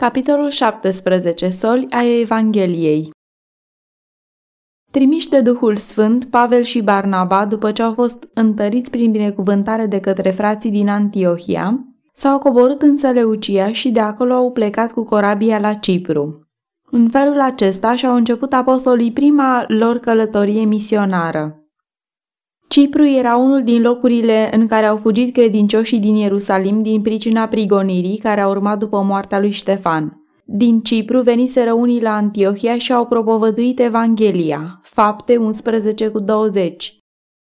Capitolul 17. Soli ai Evangheliei Trimiși de Duhul Sfânt, Pavel și Barnaba, după ce au fost întăriți prin binecuvântare de către frații din Antiohia, s-au coborât în Seleucia și de acolo au plecat cu corabia la Cipru. În felul acesta și-au început apostolii prima lor călătorie misionară. Cipru era unul din locurile în care au fugit credincioșii din Ierusalim din pricina prigonirii care a urmat după moartea lui Ștefan. Din Cipru veniseră unii la Antiohia și au propovăduit Evanghelia, fapte 11 cu 20.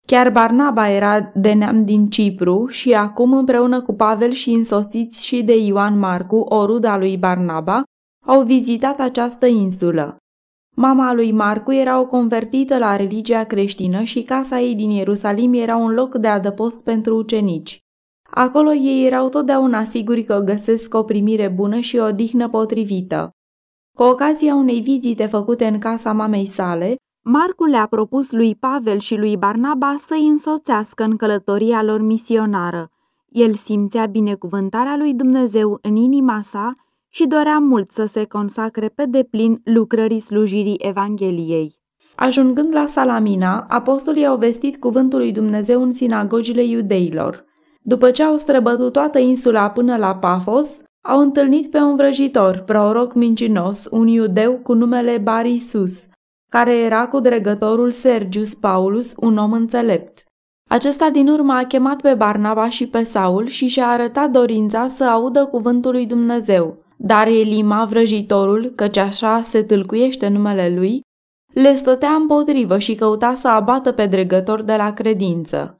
Chiar Barnaba era de neam din Cipru și acum împreună cu Pavel și însoțiți și de Ioan Marcu, o ruda lui Barnaba, au vizitat această insulă. Mama lui Marcu era o convertită la religia creștină și casa ei din Ierusalim era un loc de adăpost pentru ucenici. Acolo ei erau totdeauna siguri că găsesc o primire bună și o dihnă potrivită. Cu ocazia unei vizite făcute în casa mamei sale, Marcu le-a propus lui Pavel și lui Barnaba să-i însoțească în călătoria lor misionară. El simțea binecuvântarea lui Dumnezeu în inima sa și dorea mult să se consacre pe deplin lucrării slujirii Evangheliei. Ajungând la Salamina, apostolii au vestit cuvântul lui Dumnezeu în sinagogile iudeilor. După ce au străbătut toată insula până la Pafos, au întâlnit pe un vrăjitor, proroc mincinos, un iudeu cu numele Barisus, care era cu dregătorul Sergius Paulus, un om înțelept. Acesta din urmă a chemat pe Barnaba și pe Saul și și-a arătat dorința să audă cuvântul lui Dumnezeu. Dar Elima, vrăjitorul, căci așa se tâlcuiește numele lui, le stătea împotrivă și căuta să abată pe dregător de la credință.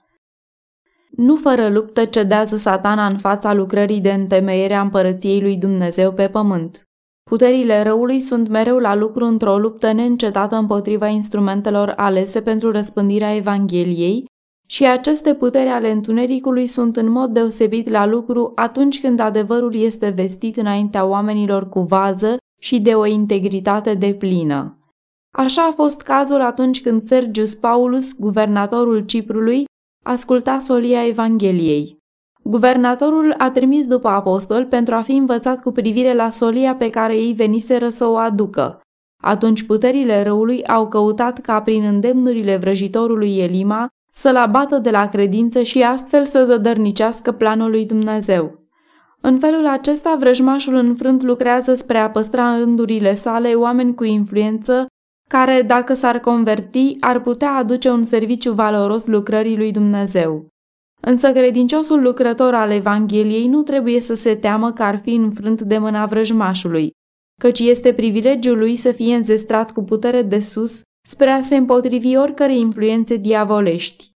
Nu fără luptă cedează satana în fața lucrării de întemeiere a împărăției lui Dumnezeu pe pământ. Puterile răului sunt mereu la lucru într-o luptă neîncetată împotriva instrumentelor alese pentru răspândirea Evangheliei și aceste puteri ale întunericului sunt în mod deosebit la lucru atunci când adevărul este vestit înaintea oamenilor cu vază și de o integritate deplină. Așa a fost cazul atunci când Sergius Paulus, guvernatorul Ciprului, asculta solia Evangheliei. Guvernatorul a trimis după apostol pentru a fi învățat cu privire la solia pe care ei veniseră să o aducă. Atunci puterile răului au căutat ca prin îndemnurile vrăjitorului Elima să-l abată de la credință și astfel să zădărnicească planul lui Dumnezeu. În felul acesta, vrăjmașul înfrânt lucrează spre a păstra în rândurile sale oameni cu influență care, dacă s-ar converti, ar putea aduce un serviciu valoros lucrării lui Dumnezeu. Însă credinciosul lucrător al Evangheliei nu trebuie să se teamă că ar fi înfrânt de mâna vrăjmașului, căci este privilegiul lui să fie înzestrat cu putere de sus spre a se împotrivi oricărei influențe diavolești.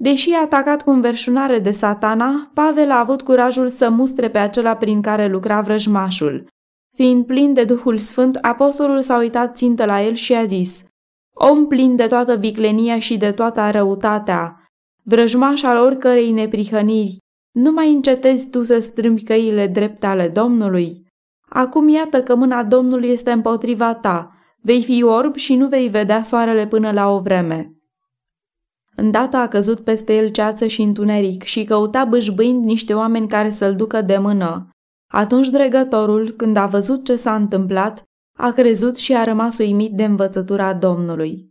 Deși atacat cu înverșunare de satana, Pavel a avut curajul să mustre pe acela prin care lucra vrăjmașul. Fiind plin de Duhul Sfânt, apostolul s-a uitat țintă la el și a zis, Om plin de toată viclenia și de toată răutatea, vrăjmaș al oricărei neprihăniri, nu mai încetezi tu să strâmbi căile drepte ale Domnului? Acum iată că mâna Domnului este împotriva ta, Vei fi orb și nu vei vedea soarele până la o vreme. Îndată a căzut peste el ceață și întuneric și căuta bâșbâind niște oameni care să-l ducă de mână. Atunci dregătorul, când a văzut ce s-a întâmplat, a crezut și a rămas uimit de învățătura Domnului.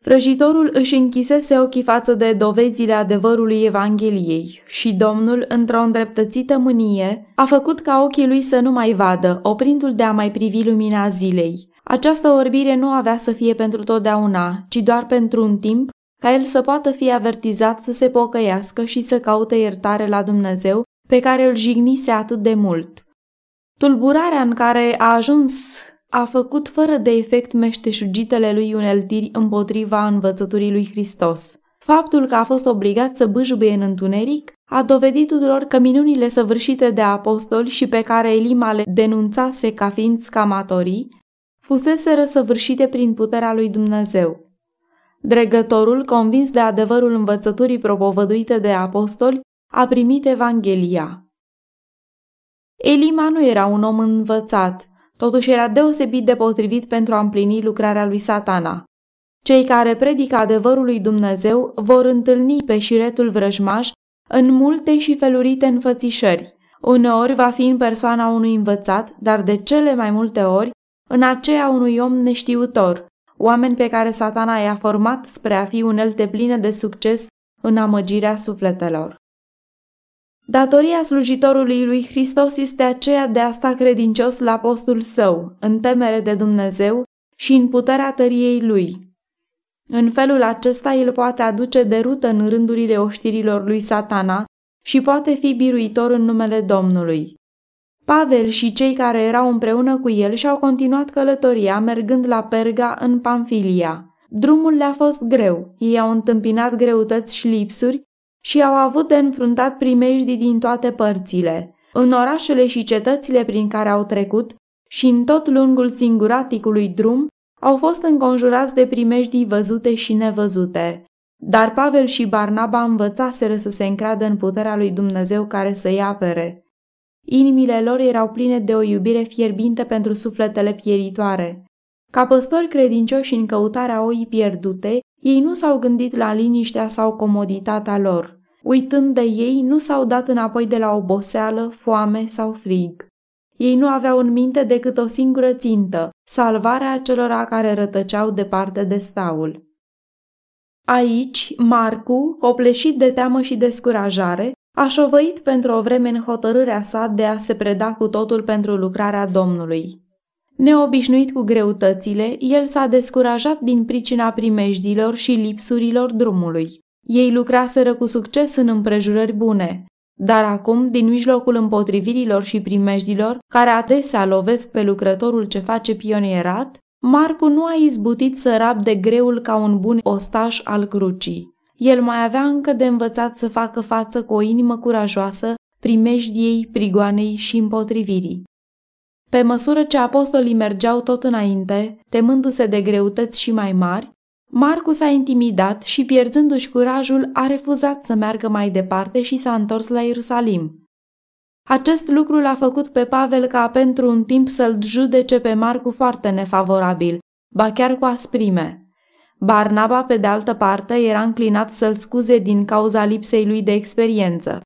Vrăjitorul își închisese ochii față de dovezile adevărului Evangheliei și Domnul, într-o îndreptățită mânie, a făcut ca ochii lui să nu mai vadă, oprindu-l de a mai privi lumina zilei. Această orbire nu avea să fie pentru totdeauna, ci doar pentru un timp, ca el să poată fi avertizat să se pocăiască și să caute iertare la Dumnezeu, pe care îl jignise atât de mult. Tulburarea în care a ajuns a făcut fără de efect meșteșugitele lui uneltiri împotriva învățăturii lui Hristos. Faptul că a fost obligat să bâșbuie în întuneric a dovedit tuturor că minunile săvârșite de apostoli și pe care Elima le denunțase ca fiind scamatorii fusese răsăvârșite prin puterea lui Dumnezeu. Dregătorul, convins de adevărul învățăturii propovăduite de apostoli, a primit Evanghelia. Elima nu era un om învățat, totuși era deosebit de potrivit pentru a împlini lucrarea lui satana. Cei care predică adevărul lui Dumnezeu vor întâlni pe șiretul vrăjmaș în multe și felurite înfățișări. Uneori va fi în persoana unui învățat, dar de cele mai multe ori în aceea unui om neștiutor, oameni pe care satana i-a format spre a fi unelte pline de succes în amăgirea sufletelor. Datoria slujitorului lui Hristos este aceea de a sta credincios la postul său, în temere de Dumnezeu și în puterea tăriei lui. În felul acesta el poate aduce derută în rândurile oștirilor lui satana și poate fi biruitor în numele Domnului. Pavel și cei care erau împreună cu el și-au continuat călătoria mergând la Perga în Pamfilia. Drumul le-a fost greu, ei au întâmpinat greutăți și lipsuri și au avut de înfruntat primejdii din toate părțile. În orașele și cetățile prin care au trecut și în tot lungul singuraticului drum, au fost înconjurați de primejdii văzute și nevăzute. Dar Pavel și Barnaba învățaseră să se încradă în puterea lui Dumnezeu care să-i apere. Inimile lor erau pline de o iubire fierbinte pentru sufletele pieritoare. Ca păstori credincioși în căutarea oii pierdute, ei nu s-au gândit la liniștea sau comoditatea lor. Uitând de ei, nu s-au dat înapoi de la oboseală, foame sau frig. Ei nu aveau în minte decât o singură țintă, salvarea acelora care rătăceau departe de staul. Aici, Marcu, copleșit de teamă și descurajare, a șovăit pentru o vreme în hotărârea sa de a se preda cu totul pentru lucrarea Domnului. Neobișnuit cu greutățile, el s-a descurajat din pricina primejdilor și lipsurilor drumului. Ei lucraseră cu succes în împrejurări bune, dar acum, din mijlocul împotrivirilor și primejdilor, care adesea lovesc pe lucrătorul ce face pionierat, Marcu nu a izbutit să rabde greul ca un bun ostaș al crucii. El mai avea încă de învățat să facă față cu o inimă curajoasă primejdiei, prigoanei și împotrivirii. Pe măsură ce apostolii mergeau tot înainte, temându-se de greutăți și mai mari, Marcu s-a intimidat și, pierzându-și curajul, a refuzat să meargă mai departe și s-a întors la Ierusalim. Acest lucru l-a făcut pe Pavel ca pentru un timp să-l judece pe Marcu foarte nefavorabil, ba chiar cu asprime. Barnaba, pe de altă parte, era înclinat să-l scuze din cauza lipsei lui de experiență.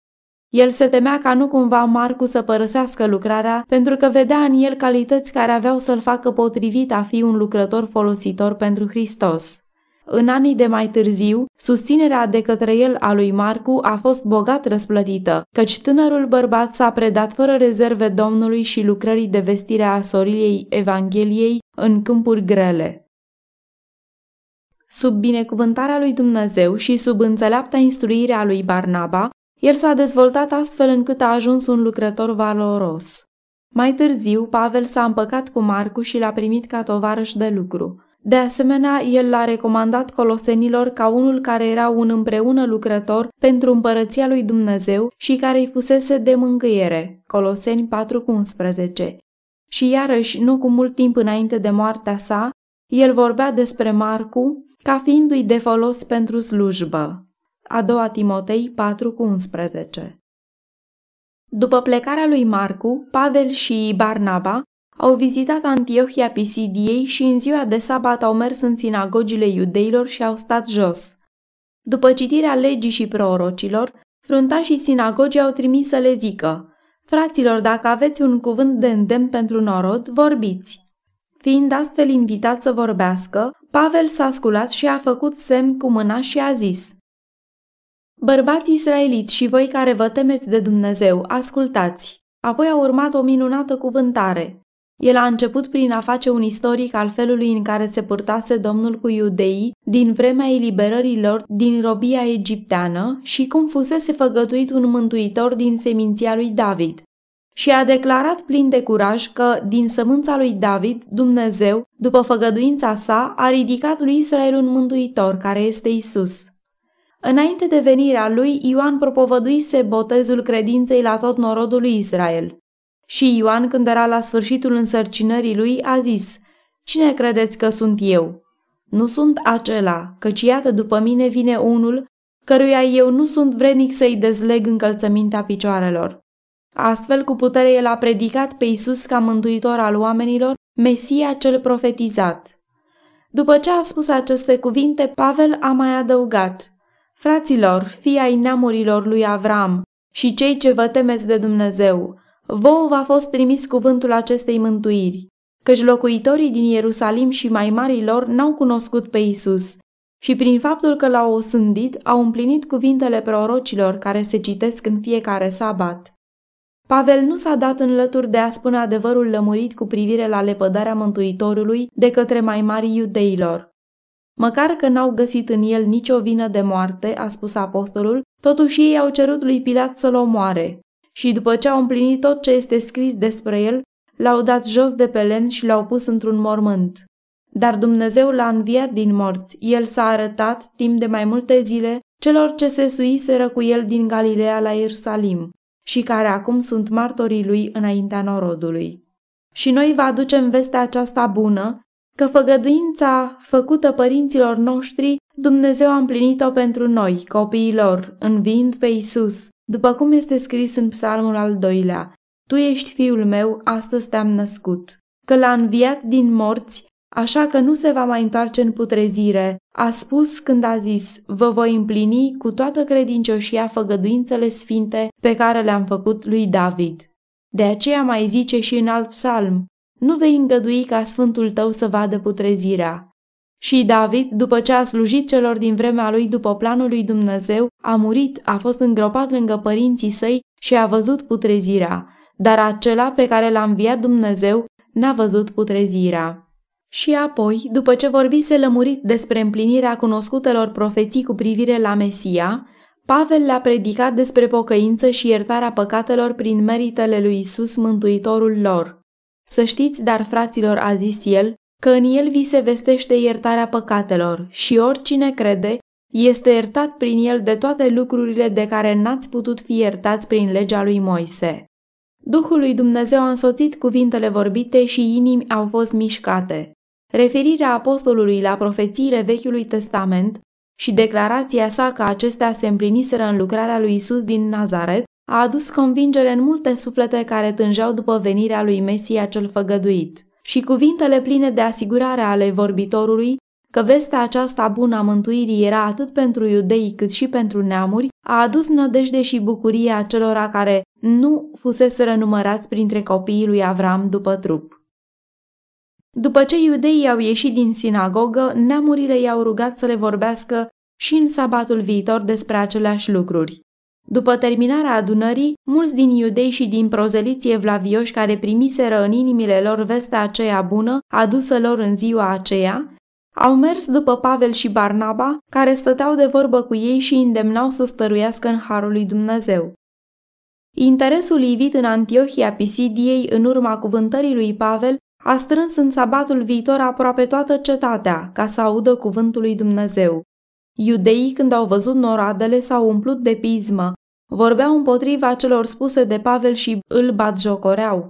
El se temea ca nu cumva Marcu să părăsească lucrarea pentru că vedea în el calități care aveau să-l facă potrivit a fi un lucrător folositor pentru Hristos. În anii de mai târziu, susținerea de către el a lui Marcu a fost bogat răsplătită, căci tânărul bărbat s-a predat fără rezerve Domnului și lucrării de vestire a soriliei Evangheliei în câmpuri grele. Sub binecuvântarea lui Dumnezeu și sub înțeleapta instruire a lui Barnaba, el s-a dezvoltat astfel încât a ajuns un lucrător valoros. Mai târziu, Pavel s-a împăcat cu Marcu și l-a primit ca tovarăș de lucru. De asemenea, el l-a recomandat colosenilor ca unul care era un împreună lucrător pentru împărăția lui Dumnezeu și care îi fusese de mângâiere. Coloseni 4,11 Și iarăși, nu cu mult timp înainte de moartea sa, el vorbea despre Marcu ca fiindu-i de folos pentru slujbă. A doua Timotei 4,11 După plecarea lui Marcu, Pavel și Barnaba au vizitat Antiohia Pisidiei și în ziua de sabat au mers în sinagogile iudeilor și au stat jos. După citirea legii și prorocilor, fruntașii sinagogii au trimis să le zică, Fraților, dacă aveți un cuvânt de îndemn pentru norod, vorbiți. Fiind astfel invitat să vorbească, Pavel s-a sculat și a făcut semn cu mâna și a zis, Bărbați israeliți și voi care vă temeți de Dumnezeu, ascultați! Apoi a urmat o minunată cuvântare. El a început prin a face un istoric al felului în care se purtase Domnul cu iudeii din vremea eliberării lor din robia egipteană și cum fusese făgăduit un mântuitor din seminția lui David. Și a declarat plin de curaj că, din sămânța lui David, Dumnezeu, după făgăduința sa, a ridicat lui Israel un mântuitor, care este Isus. Înainte de venirea lui, Ioan propovăduise botezul credinței la tot norodul lui Israel. Și Ioan, când era la sfârșitul însărcinării lui, a zis, Cine credeți că sunt eu? Nu sunt acela, căci iată după mine vine unul, căruia eu nu sunt vrednic să-i dezleg încălțămintea picioarelor. Astfel, cu putere, el a predicat pe Isus ca mântuitor al oamenilor, Mesia cel profetizat. După ce a spus aceste cuvinte, Pavel a mai adăugat, Fraților, fii ai neamurilor lui Avram, și cei ce vă temeți de Dumnezeu, vouă v-a fost trimis cuvântul acestei mântuiri, căci locuitorii din Ierusalim și mai marii lor n-au cunoscut pe Isus și prin faptul că l-au osândit au împlinit cuvintele prorocilor care se citesc în fiecare sabat. Pavel nu s-a dat în lături de a spune adevărul lămurit cu privire la lepădarea Mântuitorului de către mai mari iudeilor. Măcar că n-au găsit în el nicio vină de moarte, a spus apostolul, totuși ei au cerut lui Pilat să-l omoare. Și după ce au împlinit tot ce este scris despre el, l-au dat jos de pe lemn și l-au pus într-un mormânt. Dar Dumnezeu l-a înviat din morți, el s-a arătat timp de mai multe zile celor ce se suiseră cu el din Galileea la Ierusalim și care acum sunt martorii lui înaintea norodului. Și noi vă aducem vestea aceasta bună, că făgăduința făcută părinților noștri, Dumnezeu a împlinit-o pentru noi, copiilor, învind pe Isus, după cum este scris în psalmul al doilea. Tu ești fiul meu, astăzi te-am născut. Că l-a înviat din morți, așa că nu se va mai întoarce în putrezire. A spus când a zis, vă voi împlini cu toată credincioșia făgăduințele sfinte pe care le-am făcut lui David. De aceea mai zice și în alt psalm, nu vei îngădui ca sfântul tău să vadă putrezirea. Și David, după ce a slujit celor din vremea lui după planul lui Dumnezeu, a murit, a fost îngropat lângă părinții săi și a văzut putrezirea, dar acela pe care l-a înviat Dumnezeu n-a văzut putrezirea. Și apoi, după ce vorbise lămurit despre împlinirea cunoscutelor profeții cu privire la Mesia, Pavel le-a predicat despre pocăință și iertarea păcatelor prin meritele lui Isus, Mântuitorul lor. Să știți, dar fraților, a zis el, că în el vi se vestește iertarea păcatelor și oricine crede este iertat prin el de toate lucrurile de care n-ați putut fi iertați prin legea lui Moise. Duhul lui Dumnezeu a însoțit cuvintele vorbite și inimi au fost mișcate. Referirea apostolului la profețiile Vechiului Testament și declarația sa că acestea se împliniseră în lucrarea lui Isus din Nazaret a adus convingere în multe suflete care tângeau după venirea lui Mesia cel făgăduit. Și cuvintele pline de asigurare ale vorbitorului că vestea aceasta bună a mântuirii era atât pentru iudei cât și pentru neamuri, a adus nădejde și bucurie acelora care nu fuseseră numărați printre copiii lui Avram după trup. După ce iudeii au ieșit din sinagogă, neamurile i-au rugat să le vorbească și în sabatul viitor despre aceleași lucruri. După terminarea adunării, mulți din iudei și din prozeliție vlavioși care primiseră în inimile lor vestea aceea bună, adusă lor în ziua aceea, au mers după Pavel și Barnaba, care stăteau de vorbă cu ei și îndemnau să stăruiască în harul lui Dumnezeu. Interesul ivit în Antiohia Pisidiei în urma cuvântării lui Pavel a strâns în sabatul viitor aproape toată cetatea ca să audă cuvântul lui Dumnezeu. Iudeii, când au văzut noradele, s-au umplut de pismă, vorbeau împotriva celor spuse de Pavel și îl batjocoreau.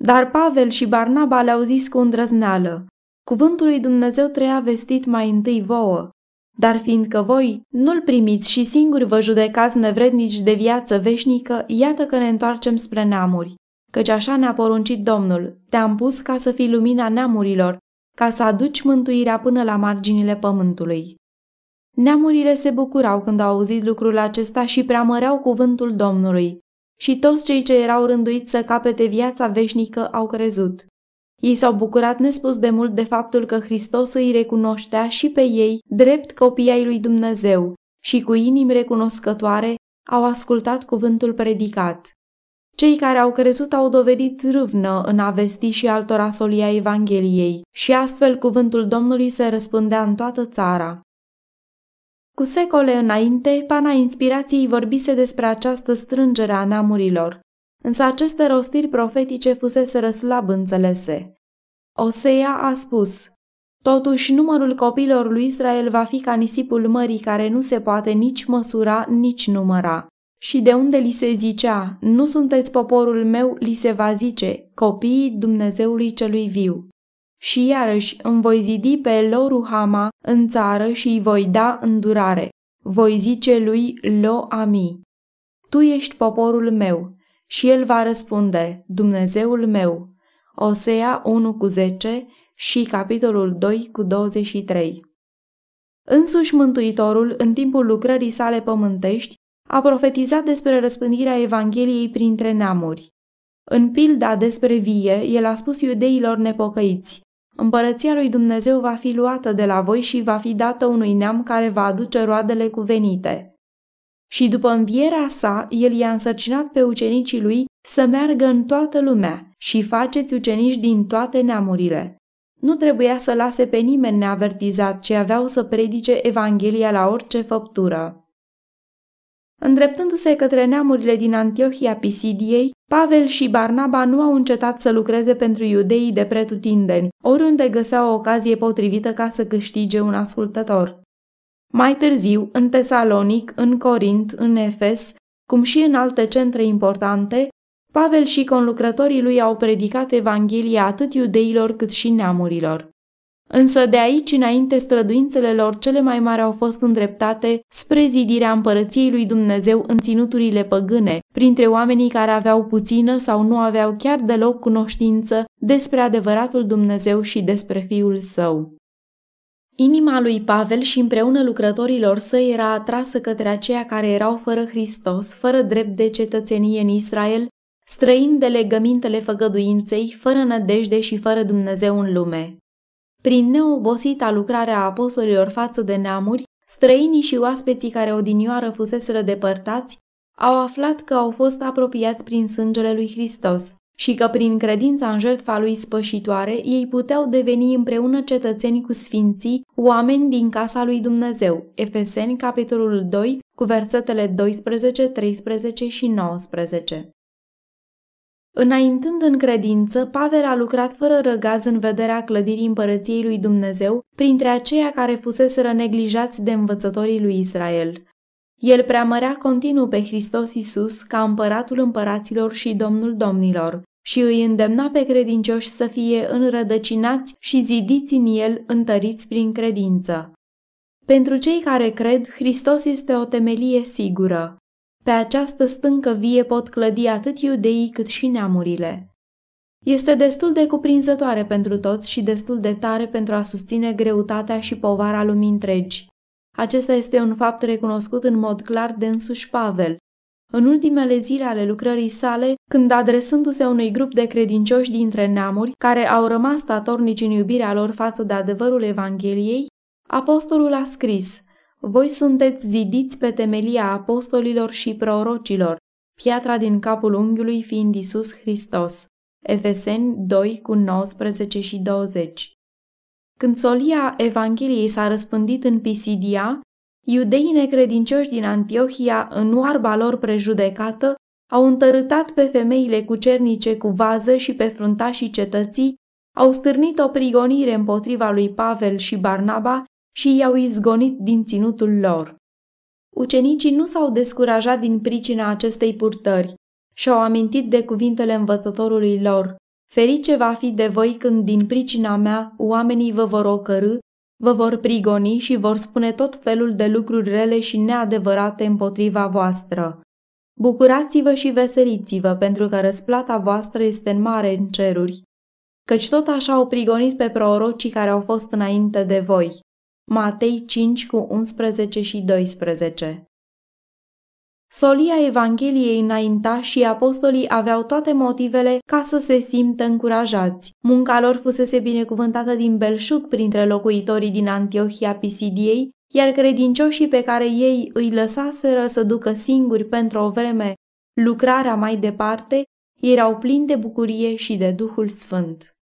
Dar Pavel și Barnaba le-au zis cu îndrăzneală, Cuvântul lui Dumnezeu treia vestit mai întâi vouă, dar fiindcă voi nu-l primiți și singuri vă judecați nevrednici de viață veșnică, iată că ne întoarcem spre neamuri căci așa ne-a poruncit Domnul, te-am pus ca să fii lumina neamurilor, ca să aduci mântuirea până la marginile pământului. Neamurile se bucurau când au auzit lucrul acesta și preamăreau cuvântul Domnului, și toți cei ce erau rânduiți să capete viața veșnică au crezut. Ei s-au bucurat nespus de mult de faptul că Hristos îi recunoștea și pe ei drept copii ai lui Dumnezeu și cu inimi recunoscătoare au ascultat cuvântul predicat. Cei care au crezut au dovedit râvnă în a vesti și altora solia Evangheliei și astfel cuvântul Domnului se răspândea în toată țara. Cu secole înainte, pana inspirației vorbise despre această strângere a neamurilor, însă aceste rostiri profetice fusese slab înțelese. Osea a spus, Totuși, numărul copiilor lui Israel va fi ca nisipul mării care nu se poate nici măsura, nici număra. Și de unde li se zicea, nu sunteți poporul meu, li se va zice, copiii Dumnezeului celui viu. Și iarăși îmi voi zidi pe Loruhama în țară și îi voi da îndurare. Voi zice lui Lo Ami, Tu ești poporul meu. Și el va răspunde, Dumnezeul meu. Osea 1 cu 10 și capitolul 2 cu 23. Însuși Mântuitorul, în timpul lucrării sale pământești, a profetizat despre răspândirea Evangheliei printre neamuri. În pilda despre vie, el a spus iudeilor nepocăiți, Împărăția lui Dumnezeu va fi luată de la voi și va fi dată unui neam care va aduce roadele cuvenite. Și după învierea sa, el i-a însărcinat pe ucenicii lui să meargă în toată lumea și faceți ucenici din toate neamurile. Nu trebuia să lase pe nimeni neavertizat, ci aveau să predice Evanghelia la orice făptură. Îndreptându-se către neamurile din Antiohia Pisidiei, Pavel și Barnaba nu au încetat să lucreze pentru iudeii de pretutindeni, oriunde găseau o ocazie potrivită ca să câștige un ascultător. Mai târziu, în Tesalonic, în Corint, în Efes, cum și în alte centre importante, Pavel și conlucrătorii lui au predicat Evanghelia atât iudeilor cât și neamurilor. Însă de aici înainte străduințele lor cele mai mari au fost îndreptate spre zidirea împărăției lui Dumnezeu în ținuturile păgâne, printre oamenii care aveau puțină sau nu aveau chiar deloc cunoștință despre adevăratul Dumnezeu și despre Fiul Său. Inima lui Pavel și împreună lucrătorilor săi era atrasă către aceia care erau fără Hristos, fără drept de cetățenie în Israel, străini de legămintele făgăduinței, fără nădejde și fără Dumnezeu în lume. Prin neobosita lucrarea apostolilor față de neamuri, străinii și oaspeții care odinioară fuseseră depărtați au aflat că au fost apropiați prin sângele lui Hristos și că prin credința în jertfa lui spășitoare ei puteau deveni împreună cetățeni cu sfinții, oameni din casa lui Dumnezeu. Efeseni, capitolul 2, cu versetele 12, 13 și 19. Înaintând în credință, Pavel a lucrat fără răgaz în vederea clădirii împărăției lui Dumnezeu, printre aceia care fuseseră neglijați de învățătorii lui Israel. El preamărea continuu pe Hristos Isus ca împăratul împăraților și domnul domnilor și îi îndemna pe credincioși să fie înrădăcinați și zidiți în el, întăriți prin credință. Pentru cei care cred, Hristos este o temelie sigură. Pe această stâncă vie pot clădi atât iudeii cât și neamurile. Este destul de cuprinzătoare pentru toți și destul de tare pentru a susține greutatea și povara lumii întregi. Acesta este un fapt recunoscut în mod clar de însuși Pavel. În ultimele zile ale lucrării sale, când adresându-se unui grup de credincioși dintre neamuri, care au rămas statornici în iubirea lor față de adevărul Evangheliei, apostolul a scris – voi sunteți zidiți pe temelia apostolilor și prorocilor, piatra din capul unghiului fiind Isus Hristos. Efeseni 2 cu 19 și 20 Când solia Evangheliei s-a răspândit în Pisidia, iudeii necredincioși din Antiohia, în oarba lor prejudecată, au întărâtat pe femeile cucernice cu vază și pe fruntașii cetății, au stârnit o prigonire împotriva lui Pavel și Barnaba și i-au izgonit din ținutul lor. Ucenicii nu s-au descurajat din pricina acestei purtări și-au amintit de cuvintele învățătorului lor. Ferice va fi de voi când din pricina mea oamenii vă vor ocărâ, vă vor prigoni și vor spune tot felul de lucruri rele și neadevărate împotriva voastră. Bucurați-vă și veseliți-vă, pentru că răsplata voastră este în mare în ceruri, căci tot așa au prigonit pe prorocii care au fost înainte de voi. Matei 5 cu 11 și 12 Solia Evangheliei înainta și apostolii aveau toate motivele ca să se simtă încurajați. Munca lor fusese binecuvântată din belșug printre locuitorii din Antiohia Pisidiei, iar credincioșii pe care ei îi lăsaseră să ducă singuri pentru o vreme lucrarea mai departe, erau plini de bucurie și de Duhul Sfânt.